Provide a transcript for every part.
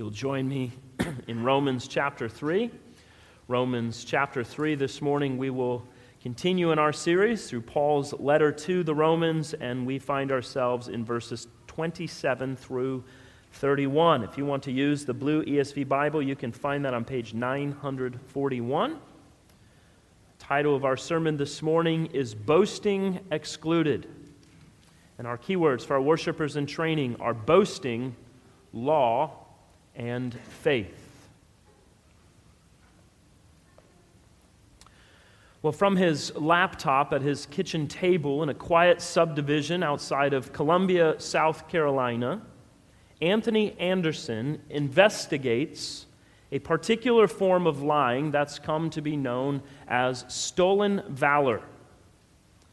you'll join me in Romans chapter 3. Romans chapter 3 this morning, we will continue in our series through Paul's letter to the Romans, and we find ourselves in verses 27 through 31. If you want to use the blue ESV Bible, you can find that on page 941. Title of our sermon this morning is Boasting Excluded. And our keywords for our worshipers in training are boasting, law, and faith. Well, from his laptop at his kitchen table in a quiet subdivision outside of Columbia, South Carolina, Anthony Anderson investigates a particular form of lying that's come to be known as stolen valor.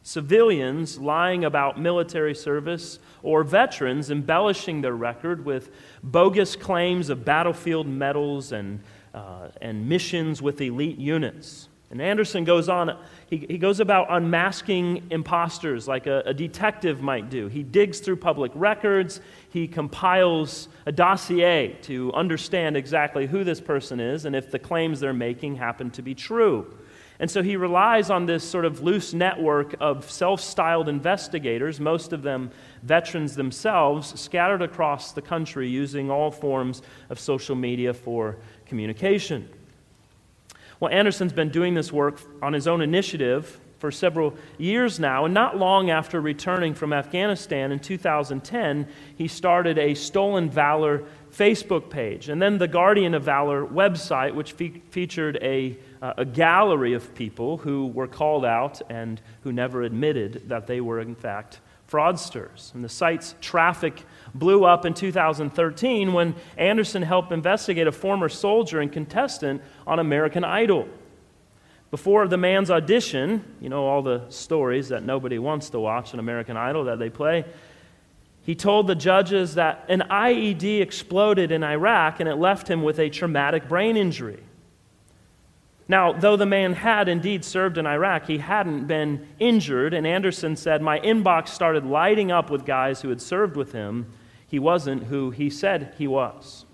Civilians lying about military service or veterans embellishing their record with bogus claims of battlefield medals and, uh, and missions with elite units. And Anderson goes on, he, he goes about unmasking imposters like a, a detective might do. He digs through public records, he compiles a dossier to understand exactly who this person is and if the claims they're making happen to be true. And so he relies on this sort of loose network of self styled investigators, most of them veterans themselves, scattered across the country using all forms of social media for communication. Well, Anderson's been doing this work on his own initiative for several years now, and not long after returning from Afghanistan in 2010, he started a Stolen Valor Facebook page, and then the Guardian of Valor website, which fe- featured a, uh, a gallery of people who were called out and who never admitted that they were, in fact, fraudsters. And the site's traffic blew up in 2013 when Anderson helped investigate a former soldier and contestant on American Idol. Before the man's audition, you know, all the stories that nobody wants to watch on American Idol that they play, he told the judges that an IED exploded in Iraq and it left him with a traumatic brain injury. Now, though the man had indeed served in Iraq, he hadn't been injured, and Anderson said, My inbox started lighting up with guys who had served with him. He wasn't who he said he was.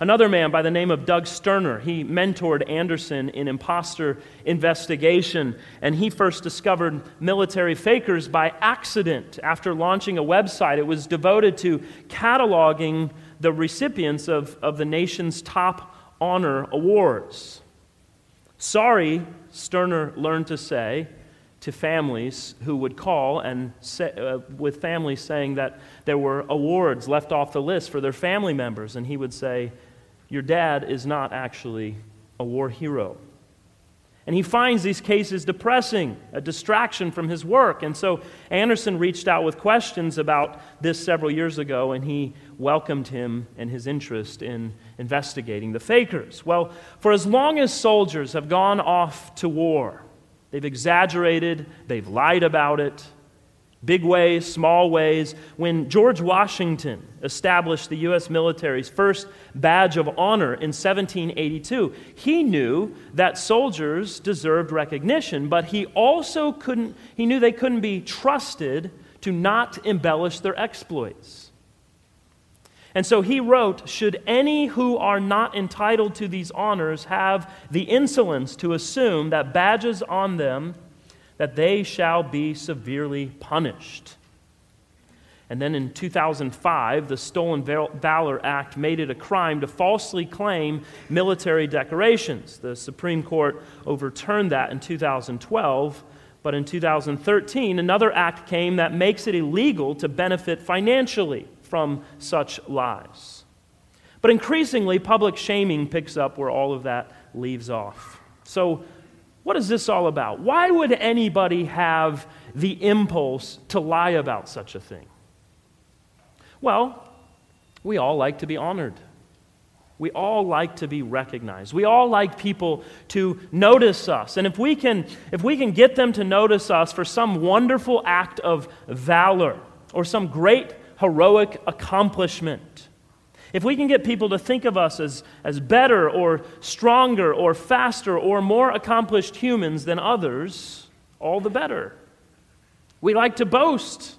Another man by the name of Doug Sterner, he mentored Anderson in imposter investigation, and he first discovered military fakers by accident after launching a website. It was devoted to cataloging the recipients of, of the nation's top honor awards. Sorry, Sterner learned to say to families who would call and say, uh, with families saying that there were awards left off the list for their family members, and he would say, Your dad is not actually a war hero. And he finds these cases depressing, a distraction from his work. And so Anderson reached out with questions about this several years ago, and he welcomed him and his interest in investigating the fakers. Well, for as long as soldiers have gone off to war, they've exaggerated, they've lied about it, big ways, small ways. When George Washington established the U.S. military's first badge of honor in 1782, he knew that soldiers deserved recognition, but he also couldn't, he knew they couldn't be trusted to not embellish their exploits. And so he wrote Should any who are not entitled to these honors have the insolence to assume that badges on them, that they shall be severely punished. And then in 2005, the Stolen Valor Act made it a crime to falsely claim military decorations. The Supreme Court overturned that in 2012. But in 2013, another act came that makes it illegal to benefit financially from such lies. But increasingly, public shaming picks up where all of that leaves off. So, what is this all about? Why would anybody have the impulse to lie about such a thing? Well, we all like to be honored. We all like to be recognized. We all like people to notice us. And if we can, if we can get them to notice us for some wonderful act of valor or some great heroic accomplishment. If we can get people to think of us as, as better or stronger or faster or more accomplished humans than others, all the better. We like to boast.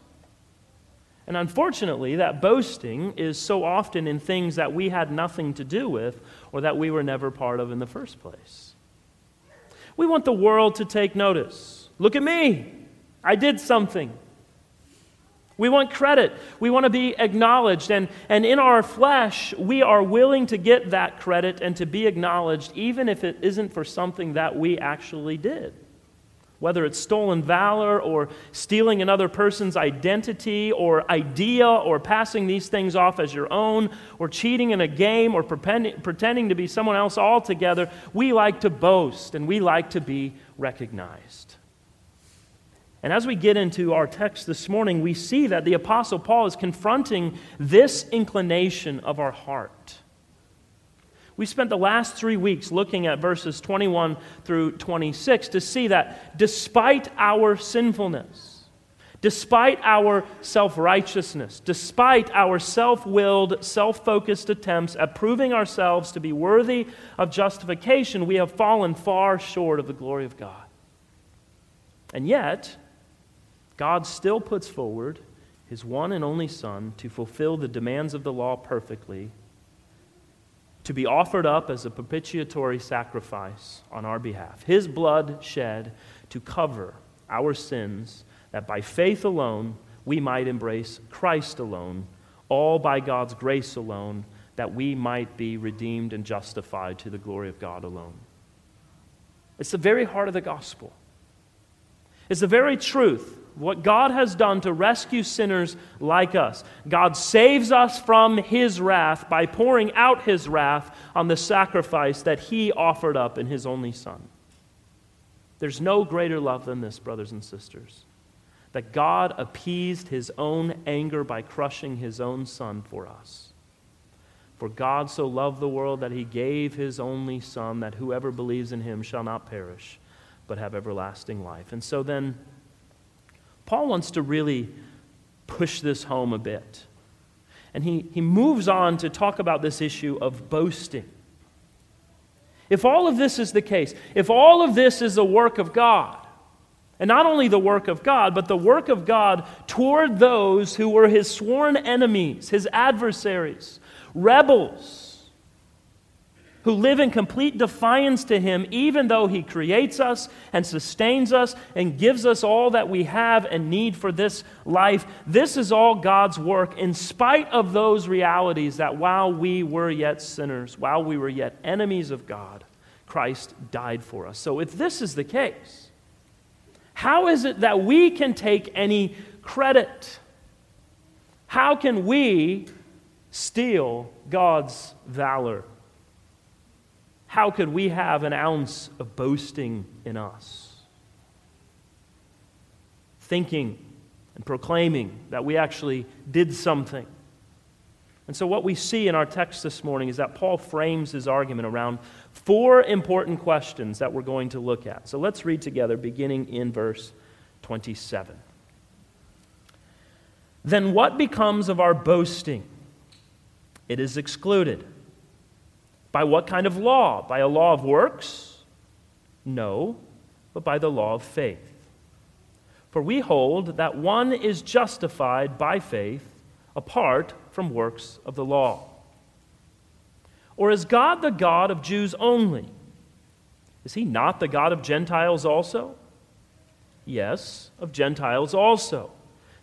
And unfortunately, that boasting is so often in things that we had nothing to do with or that we were never part of in the first place. We want the world to take notice. Look at me. I did something. We want credit. We want to be acknowledged. And, and in our flesh, we are willing to get that credit and to be acknowledged, even if it isn't for something that we actually did. Whether it's stolen valor or stealing another person's identity or idea or passing these things off as your own or cheating in a game or pretending to be someone else altogether, we like to boast and we like to be recognized. And as we get into our text this morning, we see that the Apostle Paul is confronting this inclination of our heart. We spent the last three weeks looking at verses 21 through 26 to see that despite our sinfulness, despite our self righteousness, despite our self willed, self focused attempts at proving ourselves to be worthy of justification, we have fallen far short of the glory of God. And yet, God still puts forward his one and only Son to fulfill the demands of the law perfectly, to be offered up as a propitiatory sacrifice on our behalf. His blood shed to cover our sins, that by faith alone we might embrace Christ alone, all by God's grace alone, that we might be redeemed and justified to the glory of God alone. It's the very heart of the gospel. It's the very truth what God has done to rescue sinners like us. God saves us from his wrath by pouring out his wrath on the sacrifice that he offered up in his only Son. There's no greater love than this, brothers and sisters, that God appeased his own anger by crushing his own Son for us. For God so loved the world that he gave his only Son, that whoever believes in him shall not perish, but have everlasting life. And so then, Paul wants to really push this home a bit. And he, he moves on to talk about this issue of boasting. If all of this is the case, if all of this is the work of God, and not only the work of God, but the work of God toward those who were his sworn enemies, his adversaries, rebels, who live in complete defiance to Him, even though He creates us and sustains us and gives us all that we have and need for this life. This is all God's work, in spite of those realities that while we were yet sinners, while we were yet enemies of God, Christ died for us. So, if this is the case, how is it that we can take any credit? How can we steal God's valor? How could we have an ounce of boasting in us? Thinking and proclaiming that we actually did something. And so, what we see in our text this morning is that Paul frames his argument around four important questions that we're going to look at. So, let's read together, beginning in verse 27. Then, what becomes of our boasting? It is excluded. By what kind of law? By a law of works? No, but by the law of faith. For we hold that one is justified by faith apart from works of the law. Or is God the God of Jews only? Is he not the God of Gentiles also? Yes, of Gentiles also,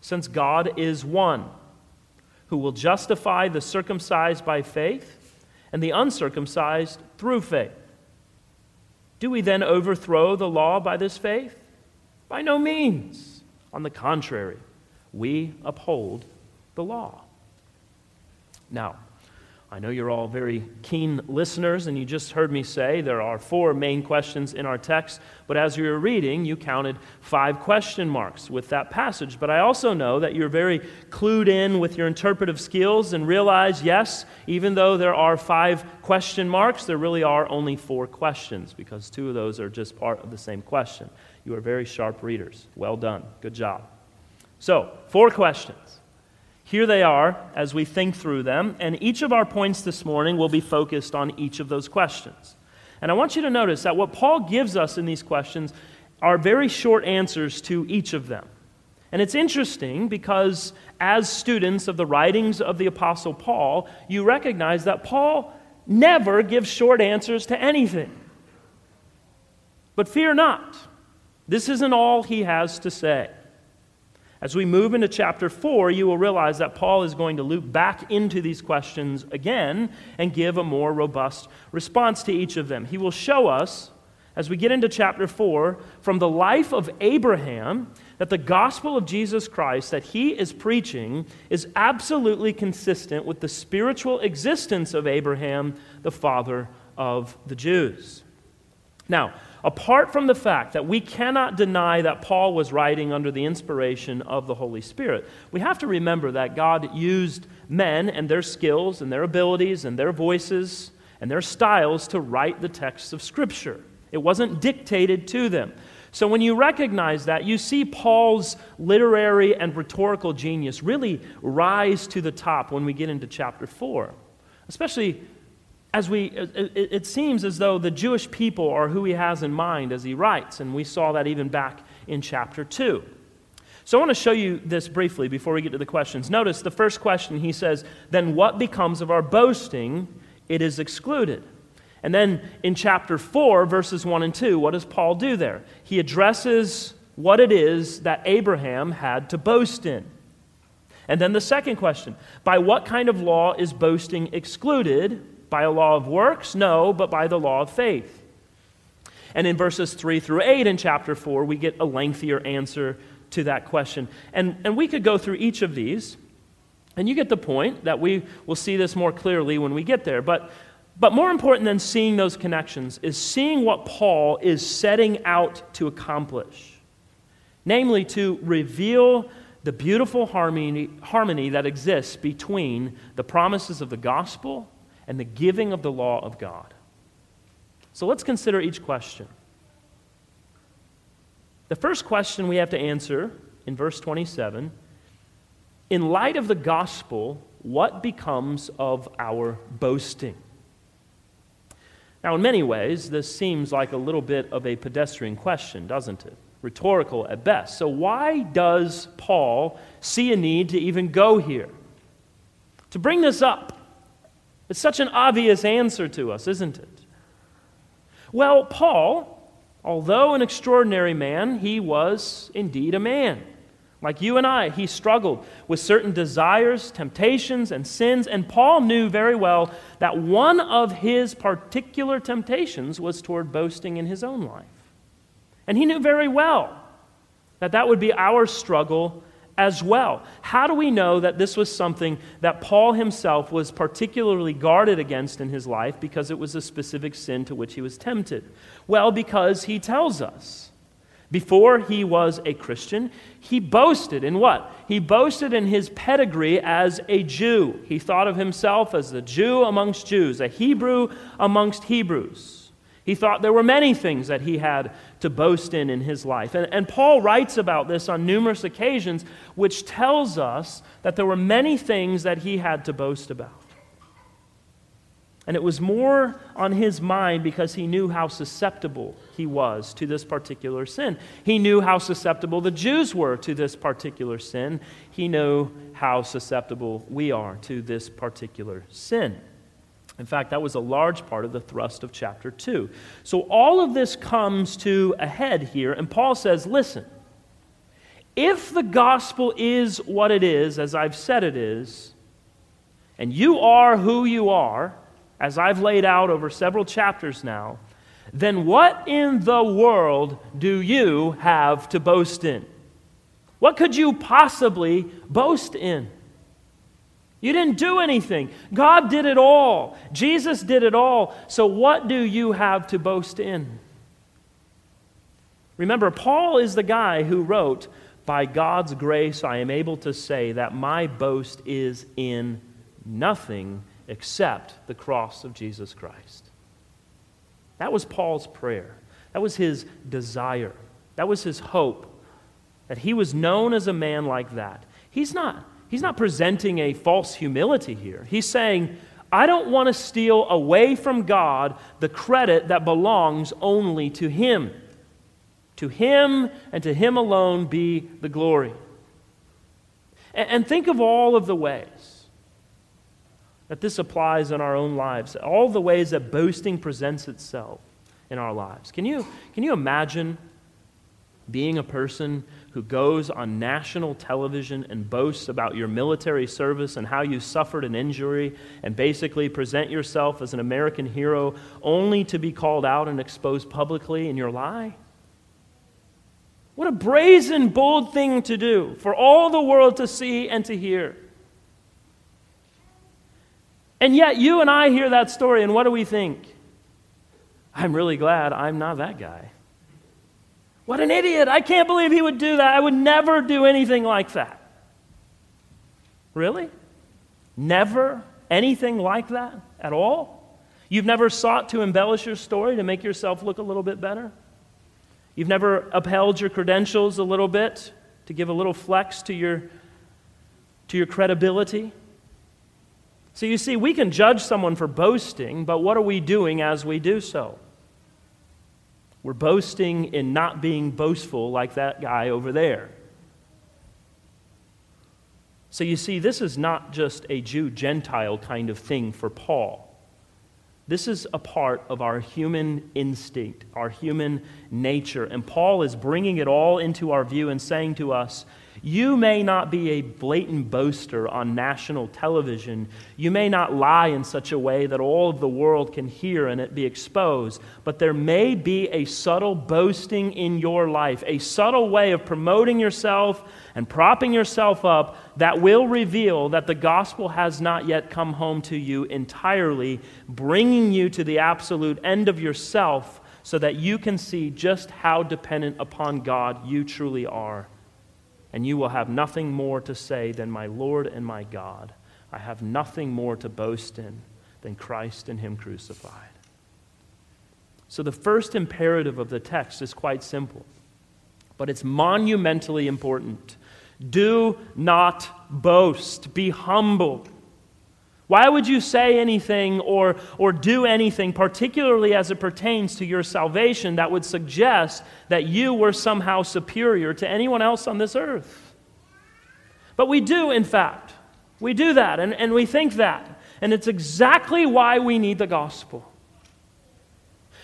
since God is one, who will justify the circumcised by faith and the uncircumcised through faith. Do we then overthrow the law by this faith? By no means. On the contrary, we uphold the law. Now, I know you're all very keen listeners, and you just heard me say there are four main questions in our text. But as you were reading, you counted five question marks with that passage. But I also know that you're very clued in with your interpretive skills and realize, yes, even though there are five question marks, there really are only four questions because two of those are just part of the same question. You are very sharp readers. Well done. Good job. So, four questions. Here they are as we think through them, and each of our points this morning will be focused on each of those questions. And I want you to notice that what Paul gives us in these questions are very short answers to each of them. And it's interesting because as students of the writings of the Apostle Paul, you recognize that Paul never gives short answers to anything. But fear not, this isn't all he has to say. As we move into chapter 4, you will realize that Paul is going to loop back into these questions again and give a more robust response to each of them. He will show us, as we get into chapter 4, from the life of Abraham, that the gospel of Jesus Christ that he is preaching is absolutely consistent with the spiritual existence of Abraham, the father of the Jews. Now, apart from the fact that we cannot deny that Paul was writing under the inspiration of the Holy Spirit, we have to remember that God used men and their skills and their abilities and their voices and their styles to write the texts of Scripture. It wasn't dictated to them. So when you recognize that, you see Paul's literary and rhetorical genius really rise to the top when we get into chapter 4. Especially as we, it, seems as though the Jewish people are who he has in mind as he writes, and we saw that even back in chapter 2. So I want to show you this briefly before we get to the questions. Notice the first question he says, Then what becomes of our boasting? It is excluded. And then in chapter 4, verses 1 and 2, what does Paul do there? He addresses what it is that Abraham had to boast in. And then the second question By what kind of law is boasting excluded? By a law of works? No, but by the law of faith. And in verses 3 through 8 in chapter 4, we get a lengthier answer to that question. And, and we could go through each of these, and you get the point that we will see this more clearly when we get there. But, but more important than seeing those connections is seeing what Paul is setting out to accomplish namely, to reveal the beautiful harmony, harmony that exists between the promises of the gospel and the giving of the law of God. So let's consider each question. The first question we have to answer in verse 27 in light of the gospel, what becomes of our boasting? Now, in many ways, this seems like a little bit of a pedestrian question, doesn't it? Rhetorical at best. So, why does Paul see a need to even go here? To bring this up it's such an obvious answer to us, isn't it? Well, Paul, although an extraordinary man, he was indeed a man. Like you and I, he struggled with certain desires, temptations, and sins, and Paul knew very well that one of his particular temptations was toward boasting in his own life. And he knew very well that that would be our struggle as well. How do we know that this was something that Paul himself was particularly guarded against in his life because it was a specific sin to which he was tempted? Well, because he tells us. Before he was a Christian, he boasted in what? He boasted in his pedigree as a Jew. He thought of himself as a Jew amongst Jews, a Hebrew amongst Hebrews. He thought there were many things that he had to boast in in his life. And, and, Paul writes about this on numerous occasions, which tells us that there were many things that he had to boast about. And it was more on his mind because he knew how susceptible he was to this particular sin. He knew how susceptible the Jews were to this particular sin. He knew how susceptible we are to this particular sin. In fact, that was a large part of the thrust of chapter 2. So all of this comes to a head here, and Paul says, listen, if the gospel is what it is, as I've said it is, and you are who you are, as I've laid out over several chapters now, then what in the world do you have to boast in? What could you possibly boast in? You didn't do anything. God did it all. Jesus did it all. So, what do you have to boast in? Remember, Paul is the guy who wrote, By God's grace, I am able to say that my boast is in nothing except the cross of Jesus Christ. That was Paul's prayer. That was his desire. That was his hope. That he was known as a man like that. He's not he's not presenting a false humility here. He's saying, I don't want to steal away from God the credit that belongs only to Him. To Him and to Him alone be the glory. And think of all of the ways that this applies in our own lives, all the ways that boasting presents itself in our lives. Can you, can you imagine being a person who goes on national television and boasts about your military service and how you suffered an injury and basically present yourself as an American hero only to be called out and exposed publicly in your lie? What a brazen, bold thing to do for all the world to see and to hear. And yet, you and I hear that story, and what do we think? I'm really glad I'm not that guy. What an idiot. I can't believe he would do that. I would never do anything like that. Really? Never anything like that at all? You've never sought to embellish your story to make yourself look a little bit better? You've never upheld your credentials a little bit to give a little flex to your, to your credibility? So you see, we can judge someone for boasting, but what are we doing as we do so? We're boasting in not being boastful like that guy over there. So you see, this is not just a Jew Gentile kind of thing for Paul. This is a part of our human instinct, our human nature. And Paul is bringing it all into our view and saying to us, you may not be a blatant boaster on national television. You may not lie in such a way that all of the world can hear and it be exposed. But there may be a subtle boasting in your life, a subtle way of promoting yourself and propping yourself up that will reveal that the gospel has not yet come home to you entirely, bringing you to the absolute end of yourself so that you can see just how dependent upon God you truly are and you will have nothing more to say than, My Lord and my God. I have nothing more to boast in than Christ and Him crucified. So, the first imperative of the text is quite simple, but it's monumentally important. Do not boast, be humble. Why would you say anything or, or do anything, particularly as it pertains to your salvation, that would suggest that you were somehow superior to anyone else on this earth? But we do, in fact. We do that, and, and we think that. And it's exactly why we need the gospel.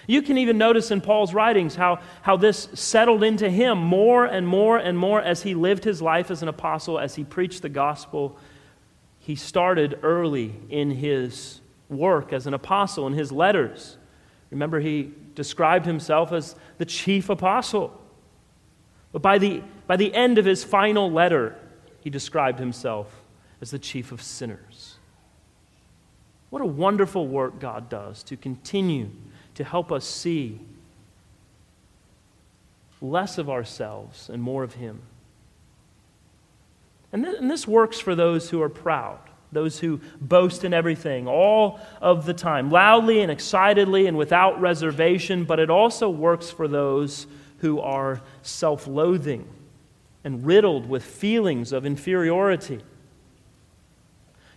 You can even notice in Paul's writings how, how this settled into him more and more and more as he lived his life as an apostle, as he preached the gospel he started early in his work as an apostle in his letters. Remember, he described himself as the chief apostle. But by the, by the end of his final letter, he described himself as the chief of sinners. What a wonderful work God does to continue to help us see less of ourselves and more of Him. And, th- and this works for those who are proud, those who boast in everything, all of the time, loudly and excitedly and without reservation, but it also works for those who are self loathing and riddled with feelings of inferiority.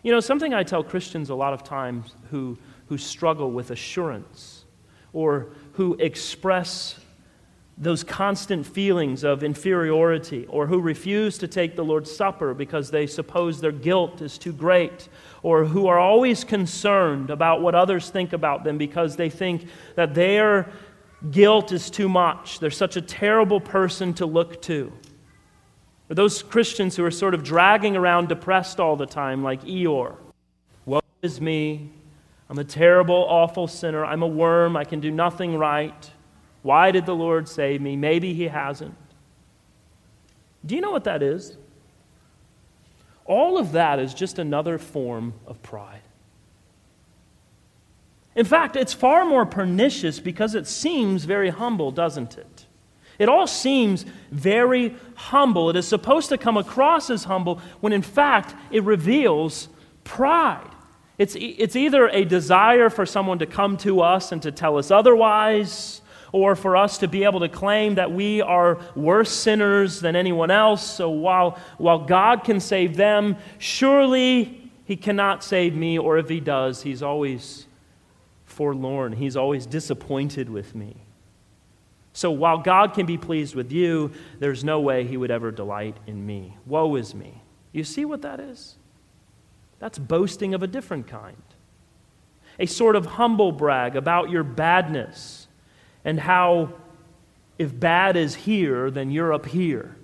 You know, something I tell Christians a lot of times who, who struggle with assurance or who express those constant feelings of inferiority, or who refuse to take the Lord's Supper because they suppose their guilt is too great, or who are always concerned about what others think about them because they think that their guilt is too much. They're such a terrible person to look to. Or those Christians who are sort of dragging around depressed all the time, like Eeyore. Woe is me. I'm a terrible, awful sinner. I'm a worm. I can do nothing right. Why did the Lord save me? Maybe He hasn't. Do you know what that is? All of that is just another form of pride. In fact, it's far more pernicious because it seems very humble, doesn't it? It all seems very humble. It is supposed to come across as humble when in fact it reveals pride. It's, it's either a desire for someone to come to us and to tell us otherwise, or for us to be able to claim that we are worse sinners than anyone else. So while, while God can save them, surely He cannot save me, or if He does, He's always forlorn. He's always disappointed with me. So while God can be pleased with you, there's no way He would ever delight in me. Woe is me. You see what that is? That's boasting of a different kind. A sort of humble brag about your badness and how if bad is here, then you're up here.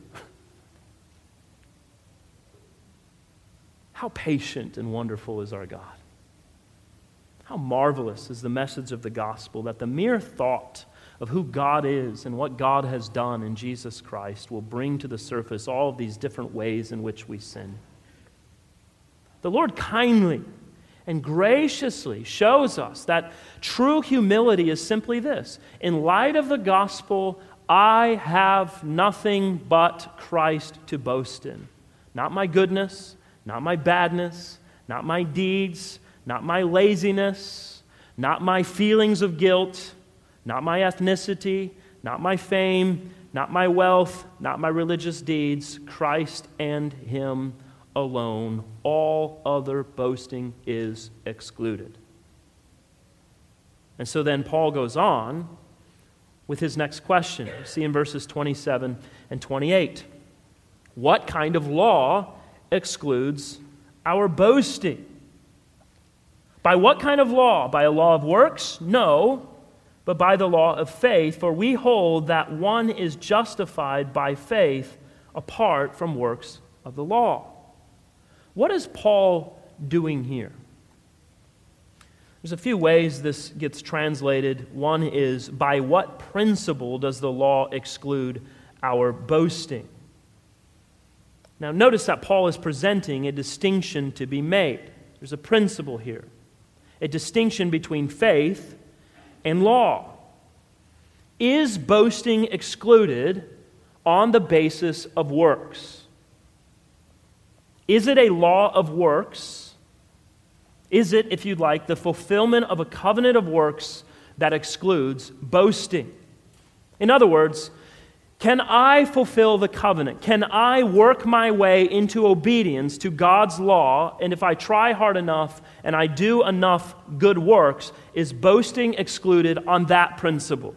How patient and wonderful is our God. How marvelous is the message of the gospel that the mere thought of who God is and what God has done in Jesus Christ will bring to the surface all of these different ways in which we sin. The Lord kindly and graciously shows us that true humility is simply this In light of the gospel, I have nothing but Christ to boast in. Not my goodness, not my badness, not my deeds, not my laziness, not my feelings of guilt, not my ethnicity, not my fame, not my wealth, not my religious deeds, Christ and Him alone. All other boasting is excluded. And so then Paul goes on with his next question. See in verses 27 and 28. What kind of law excludes our boasting? By what kind of law? By a law of works? No, but by the law of faith, for we hold that one is justified by faith apart from works of the law. What is Paul doing here? There's a few ways this gets translated. One is by what principle does the law exclude our boasting? Now, notice that Paul is presenting a distinction to be made. There's a principle here, a distinction between faith and law. Is boasting excluded on the basis of works? Is it a law of works? Is it, if you'd like, the fulfillment of a covenant of works that excludes boasting? In other words, can I fulfill the covenant? Can I work my way into obedience to God's law? And if I try hard enough and I do enough good works, is boasting excluded on that principle?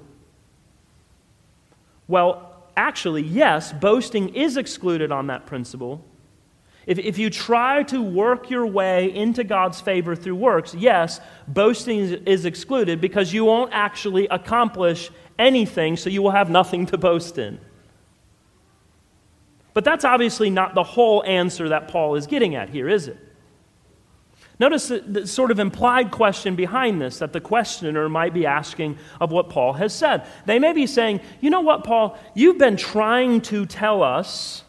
Well, actually, yes, boasting is excluded on that principle if, if you try to work your way into God's favor through works, yes, boasting is, is excluded because you won't actually accomplish anything, so you will have nothing to boast in. But that's obviously not the whole answer that Paul is getting at here, is it? Notice the, the, sort of implied question behind this that the questioner might be asking of what Paul has said. They may be saying, You know what, Paul? You've been trying to tell us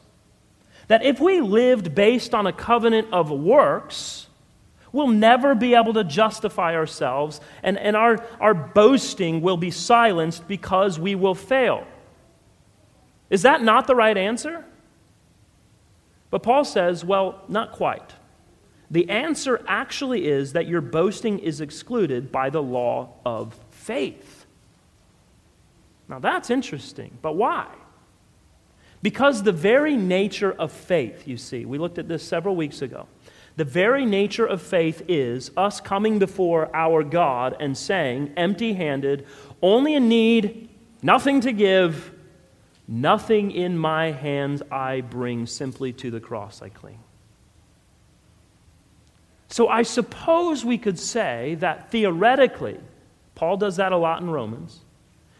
that if we lived based on a covenant of works, we'll never be able to justify ourselves, and, and our, our boasting will be silenced because we will fail. Is that not the right answer? But Paul says, well, not quite. The answer actually is that your boasting is excluded by the law of faith. Now that's interesting, but why? Because the very nature of faith, you see, we looked at this several weeks ago. The very nature of faith is us coming before our God and saying, empty handed, only in need, nothing to give, nothing in my hands I bring, simply to the cross I cling. So I suppose we could say that theoretically, Paul does that a lot in Romans.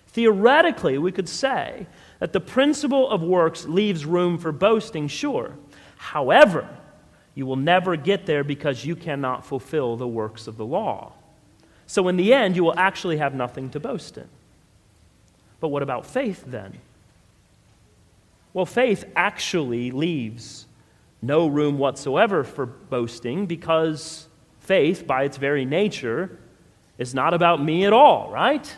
Theoretically, we could say that the principle of works leaves room for boasting, sure. However, you will never get there because you cannot fulfill the works of the law. So, in the end, you will actually have nothing to boast in. But what about faith then? Well, faith actually leaves no room whatsoever for boasting because faith, by its very nature, is not about me at all, right?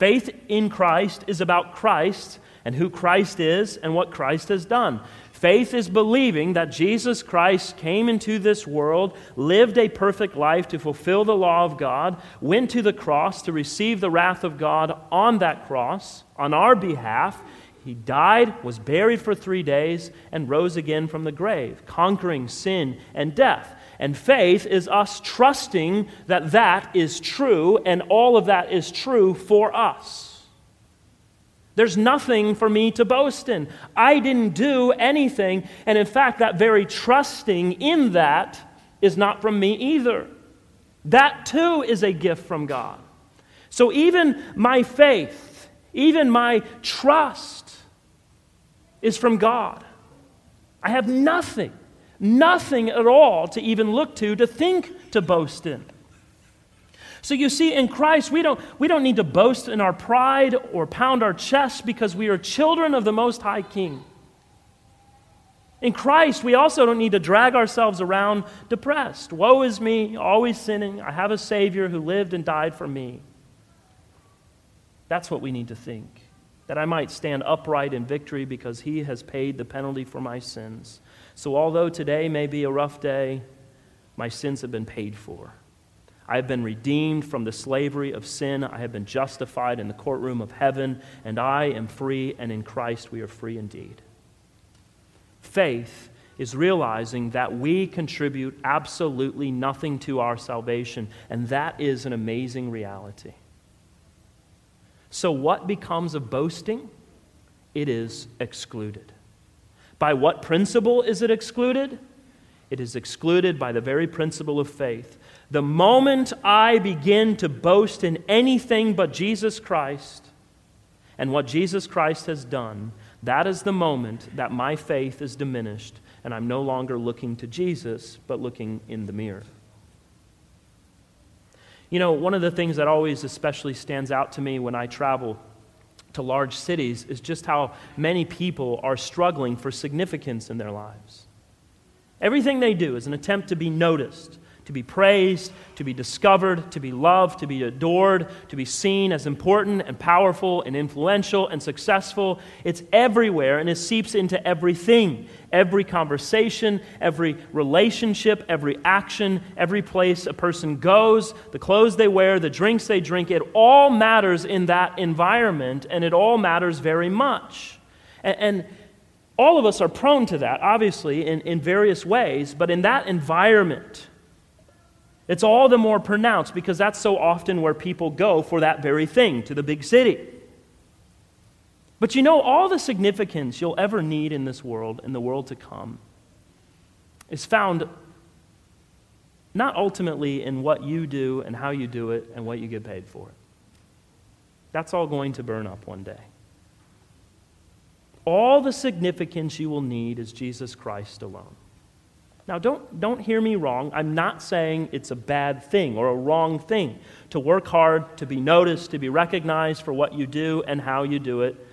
Faith in Christ is about Christ and who Christ is and what Christ has done. Faith is believing that Jesus Christ came into this world, lived a perfect life to fulfill the law of God, went to the cross to receive the wrath of God on that cross on our behalf. He died, was buried for three days, and rose again from the grave, conquering sin and death. And faith is us trusting that that is true and all of that is true for us. There's nothing for me to boast in. I didn't do anything. And in fact, that very trusting in that is not from me either. That too is a gift from God. So even my faith, even my trust is from God. I have nothing, nothing at all to even look to, to think to boast in. So you see, in Christ, we don't, we don't need to boast in our pride or pound our chest because we are children of the Most High King. In Christ, we also don't need to drag ourselves around depressed. Woe is me, always sinning. I have a Savior who lived and died for me. That's what we need to think. That I might stand upright in victory because He has paid the penalty for my sins. So, although today may be a rough day, my sins have been paid for. I have been redeemed from the slavery of sin. I have been justified in the courtroom of heaven, and I am free, and in Christ we are free indeed. Faith is realizing that we contribute absolutely nothing to our salvation, and that is an amazing reality. So, what becomes of boasting? It is excluded. By what principle is it excluded? It is excluded by the very principle of faith. The moment I begin to boast in anything but Jesus Christ and what Jesus Christ has done, that is the moment that my faith is diminished and I'm no longer looking to Jesus, but looking in the mirror. You know, one of the things that always especially stands out to me when I travel to large cities is just how many people are struggling for significance in their lives. Everything they do is an attempt to be noticed, to be praised, to be discovered, to be loved, to be adored, to be seen as important and powerful and influential and successful. It's everywhere and it seeps into everything every conversation, every relationship, every action, every place a person goes, the clothes they wear, the drinks they drink. It all matters in that environment and it all matters very much. And, and all of us are prone to that, obviously, in, in various ways, but in that environment, it's all the more pronounced because that's so often where people go for that very thing, to the big city. But you know, all the significance you'll ever need in this world, in the world to come, is found not ultimately in what you do and how you do it and what you get paid for. That's all going to burn up one day. All the significance you will need is Jesus Christ alone. Now, don't, don't hear me wrong. I'm not saying it's a bad thing or a wrong thing to work hard, to be noticed, to be recognized for what you do and how you do it,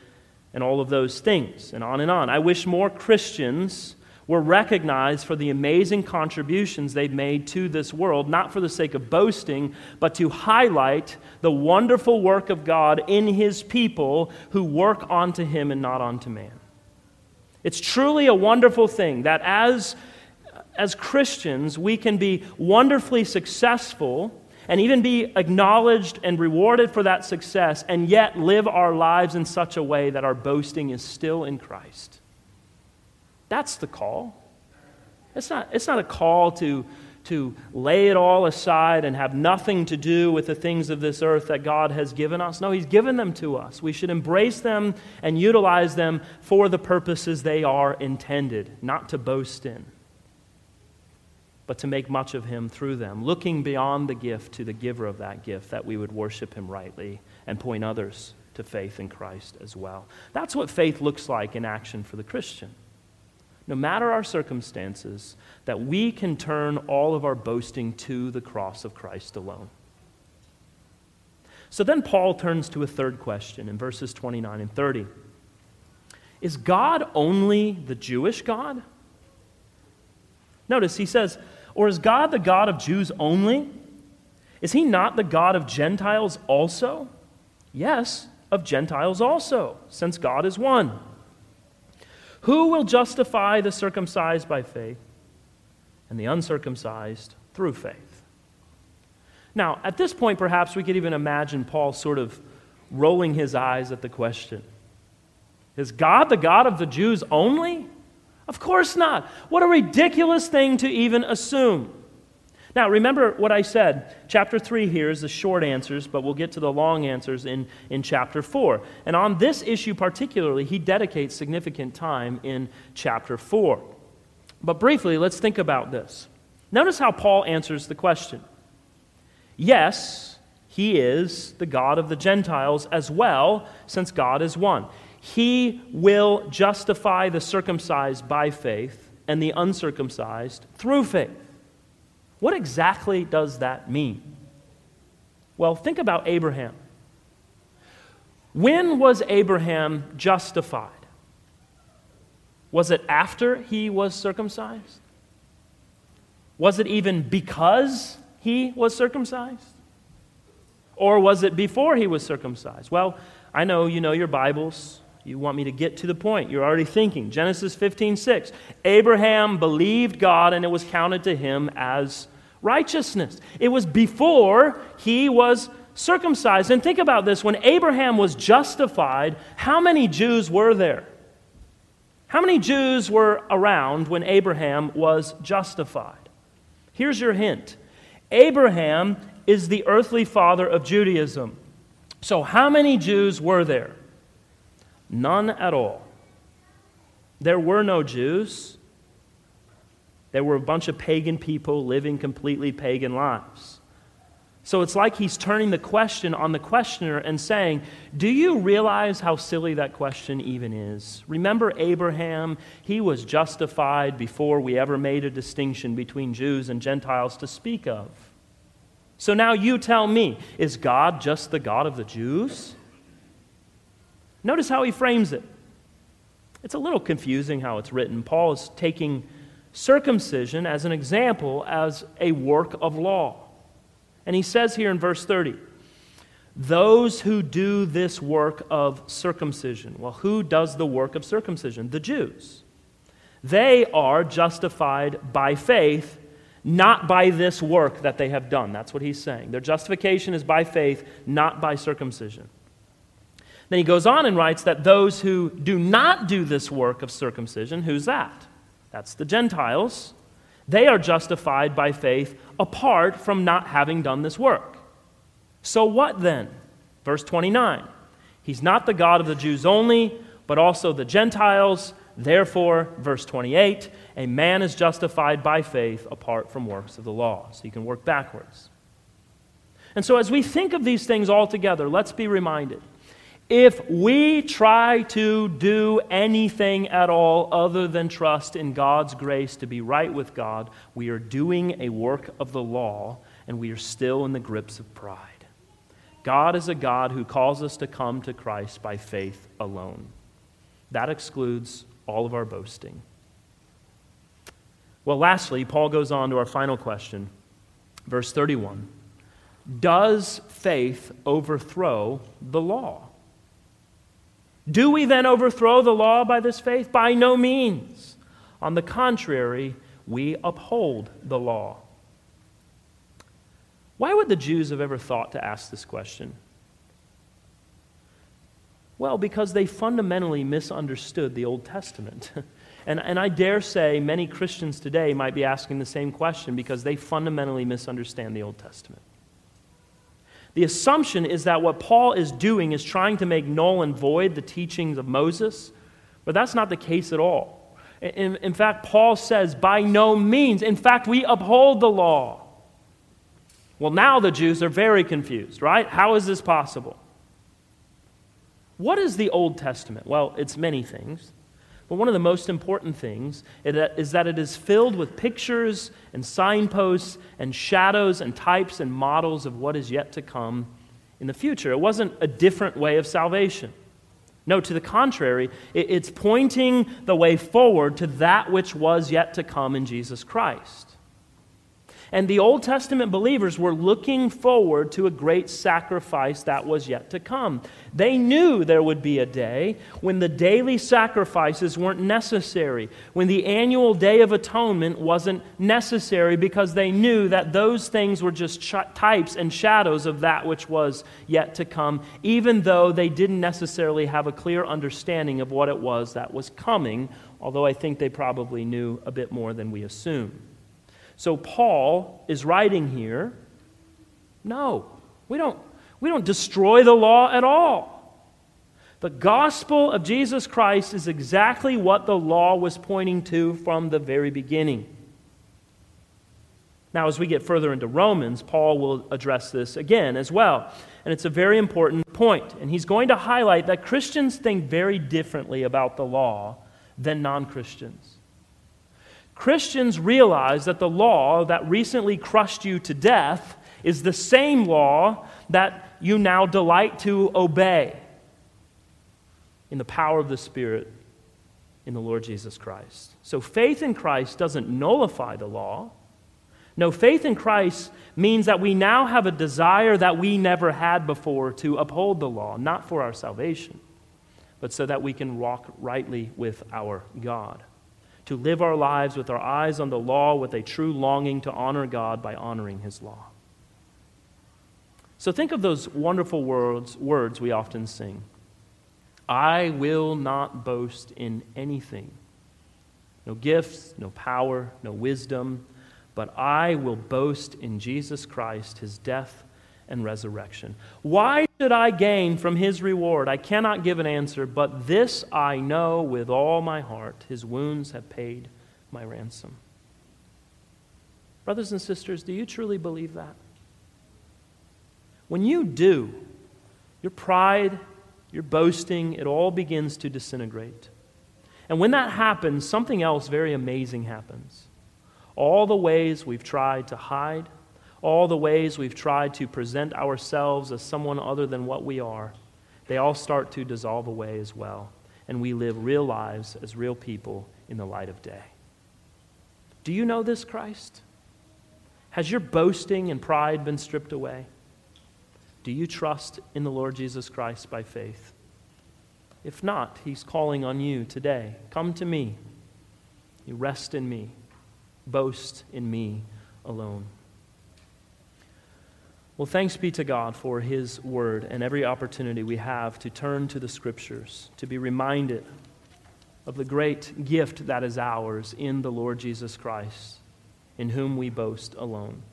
and all of those things, and on and on. I wish more Christians were recognized for the amazing contributions they've made to this world, not for the sake of boasting, but to highlight the wonderful work of God in His people who work unto Him and not unto man. It's truly a wonderful thing that as as Christians, we can be wonderfully successful and even be acknowledged and rewarded for that success, and yet live our lives in such a way that our boasting is still in Christ. That's the call. It's not, it's not a call to, to lay it all aside and have nothing to do with the things of this earth that God has given us. No, He's given them to us. We should embrace them and utilize them for the purposes they are intended, not to boast in but to make much of him through them, looking beyond the gift to the giver of that gift, that we would worship him rightly and point others to faith in Christ as well. That's what faith looks like in action for the Christian. No matter our circumstances, that we can turn all of our boasting to the cross of Christ alone. So then Paul turns to a third question in verses 29 and 30. Is God only the Jewish God? Notice he says, or is God the God of Jews only? Is he not the God of Gentiles also? Yes, of Gentiles also, since God is one. Who will justify the circumcised by faith and the uncircumcised through faith? Now, at this point, perhaps we could even imagine Paul sort of rolling his eyes at the question Is God the God of the Jews only? Of course not. What a ridiculous thing to even assume. Now, remember what I said. Chapter 3 here is the short answers, but we'll get to the long answers in, in chapter 4. And on this issue particularly, he dedicates significant time in chapter 4. But briefly, let's think about this. Notice how Paul answers the question. Yes, he is the God of the Gentiles as well, since God is one. He will justify the circumcised by faith and the uncircumcised through faith. What exactly does that mean? Well, think about Abraham. When was Abraham justified? Was it after he was circumcised? Was it even because he was circumcised? Or was it before he was circumcised? Well, I know you know your Bibles. You want me to get to the point. You're already thinking. Genesis 15, 6. Abraham believed God and it was counted to him as righteousness. It was before he was circumcised. And think about this when Abraham was justified, how many Jews were there? How many Jews were around when Abraham was justified? Here's your hint Abraham is the earthly father of Judaism. So, how many Jews were there? None at all. There were no Jews. There were a bunch of pagan people living completely pagan lives. So it's like he's turning the question on the questioner and saying, Do you realize how silly that question even is? Remember Abraham? He was justified before we ever made a distinction between Jews and Gentiles to speak of. So now you tell me, is God just the God of the Jews? Notice how he frames it. It's a little confusing how it's written. Paul is taking circumcision as an example as a work of law. And he says here in verse 30, those who do this work of circumcision. Well, who does the work of circumcision? The Jews. They are justified by faith, not by this work that they have done. That's what he's saying. Their justification is by faith, not by circumcision. Then he goes on and writes that those who do not do this work of circumcision, who's that? That's the Gentiles. They are justified by faith apart from not having done this work. So what then? Verse 29 He's not the God of the Jews only, but also the Gentiles. Therefore, verse 28, a man is justified by faith apart from works of the law. So you can work backwards. And so, as we think of these things all together, let's be reminded if we try to do anything at all other than trust in God's grace to be right with God, we are doing a work of the law and we are still in the grips of pride. God is a God who calls us to come to Christ by faith alone. That excludes all of our boasting. Well, lastly, Paul goes on to our final question, verse 31. Does faith overthrow the law? Do we then overthrow the law by this faith? By no means. On the contrary, we uphold the law. Why would the Jews have ever thought to ask this question? Well, because they fundamentally misunderstood the Old Testament. and, and I dare say many Christians today might be asking the same question because they fundamentally misunderstand the Old Testament. The assumption is that what Paul is doing is trying to make null and void the teachings of Moses, but that's not the case at all. In, in fact, Paul says, by no means. In fact, we uphold the law. Well, now the Jews are very confused, right? How is this possible? What is the Old Testament? Well, it's many things. But one of the most important things is that it is filled with pictures and signposts and shadows and types and models of what is yet to come in the future. It wasn't a different way of salvation. No, to the contrary, it's pointing the way forward to that which was yet to come in Jesus Christ. And the Old Testament believers were looking forward to a great sacrifice that was yet to come. They knew there would be a day when the daily sacrifices weren't necessary, when the annual Day of Atonement wasn't necessary, because they knew that those things were just ch- types and shadows of that which was yet to come, even though they didn't necessarily have a clear understanding of what it was that was coming, although I think they probably knew a bit more than we assume. So Paul is writing here no, we don't, we don't destroy the law at all. The gospel of Jesus Christ is exactly what the law was pointing to from the very beginning. Now, as we get further into Romans, Paul will address this again as well. And it's a very important point. And he's going to highlight that Christians think very differently about the law than non Christians. Christians realize that the law that recently crushed you to death is the same law that you now delight to obey in the power of the Spirit in the Lord Jesus Christ. So faith in Christ doesn't nullify the law. No, faith in Christ means that we now have a desire that we never had before to uphold the law, not for our salvation, but so that we can walk rightly with our God to live our lives with our eyes on the law with a true longing to honor God by honoring His law. So think of those wonderful words, words we often sing I will not boast in anything. No gifts, no power, no wisdom, but I will boast in Jesus Christ, his death and resurrection. Why should I gain from his reward? I cannot give an answer, but this I know with all my heart his wounds have paid my ransom. Brothers and sisters, do you truly believe that? When you do, your pride, your boasting, it all begins to disintegrate. And when that happens, something else very amazing happens. All the ways we've tried to hide, all the ways we've tried to present ourselves as someone other than what we are, they all start to dissolve away as well. And we live real lives as real people in the light of day. Do you know this Christ? Has your boasting and pride been stripped away? Do you trust in the Lord Jesus Christ by faith? If not, He's calling on you today. Come to me. You rest in me. Boast in me alone. Well, thanks be to God for His word and every opportunity we have to turn to the Scriptures, to be reminded of the great gift that is ours in the Lord Jesus Christ, in whom we boast alone.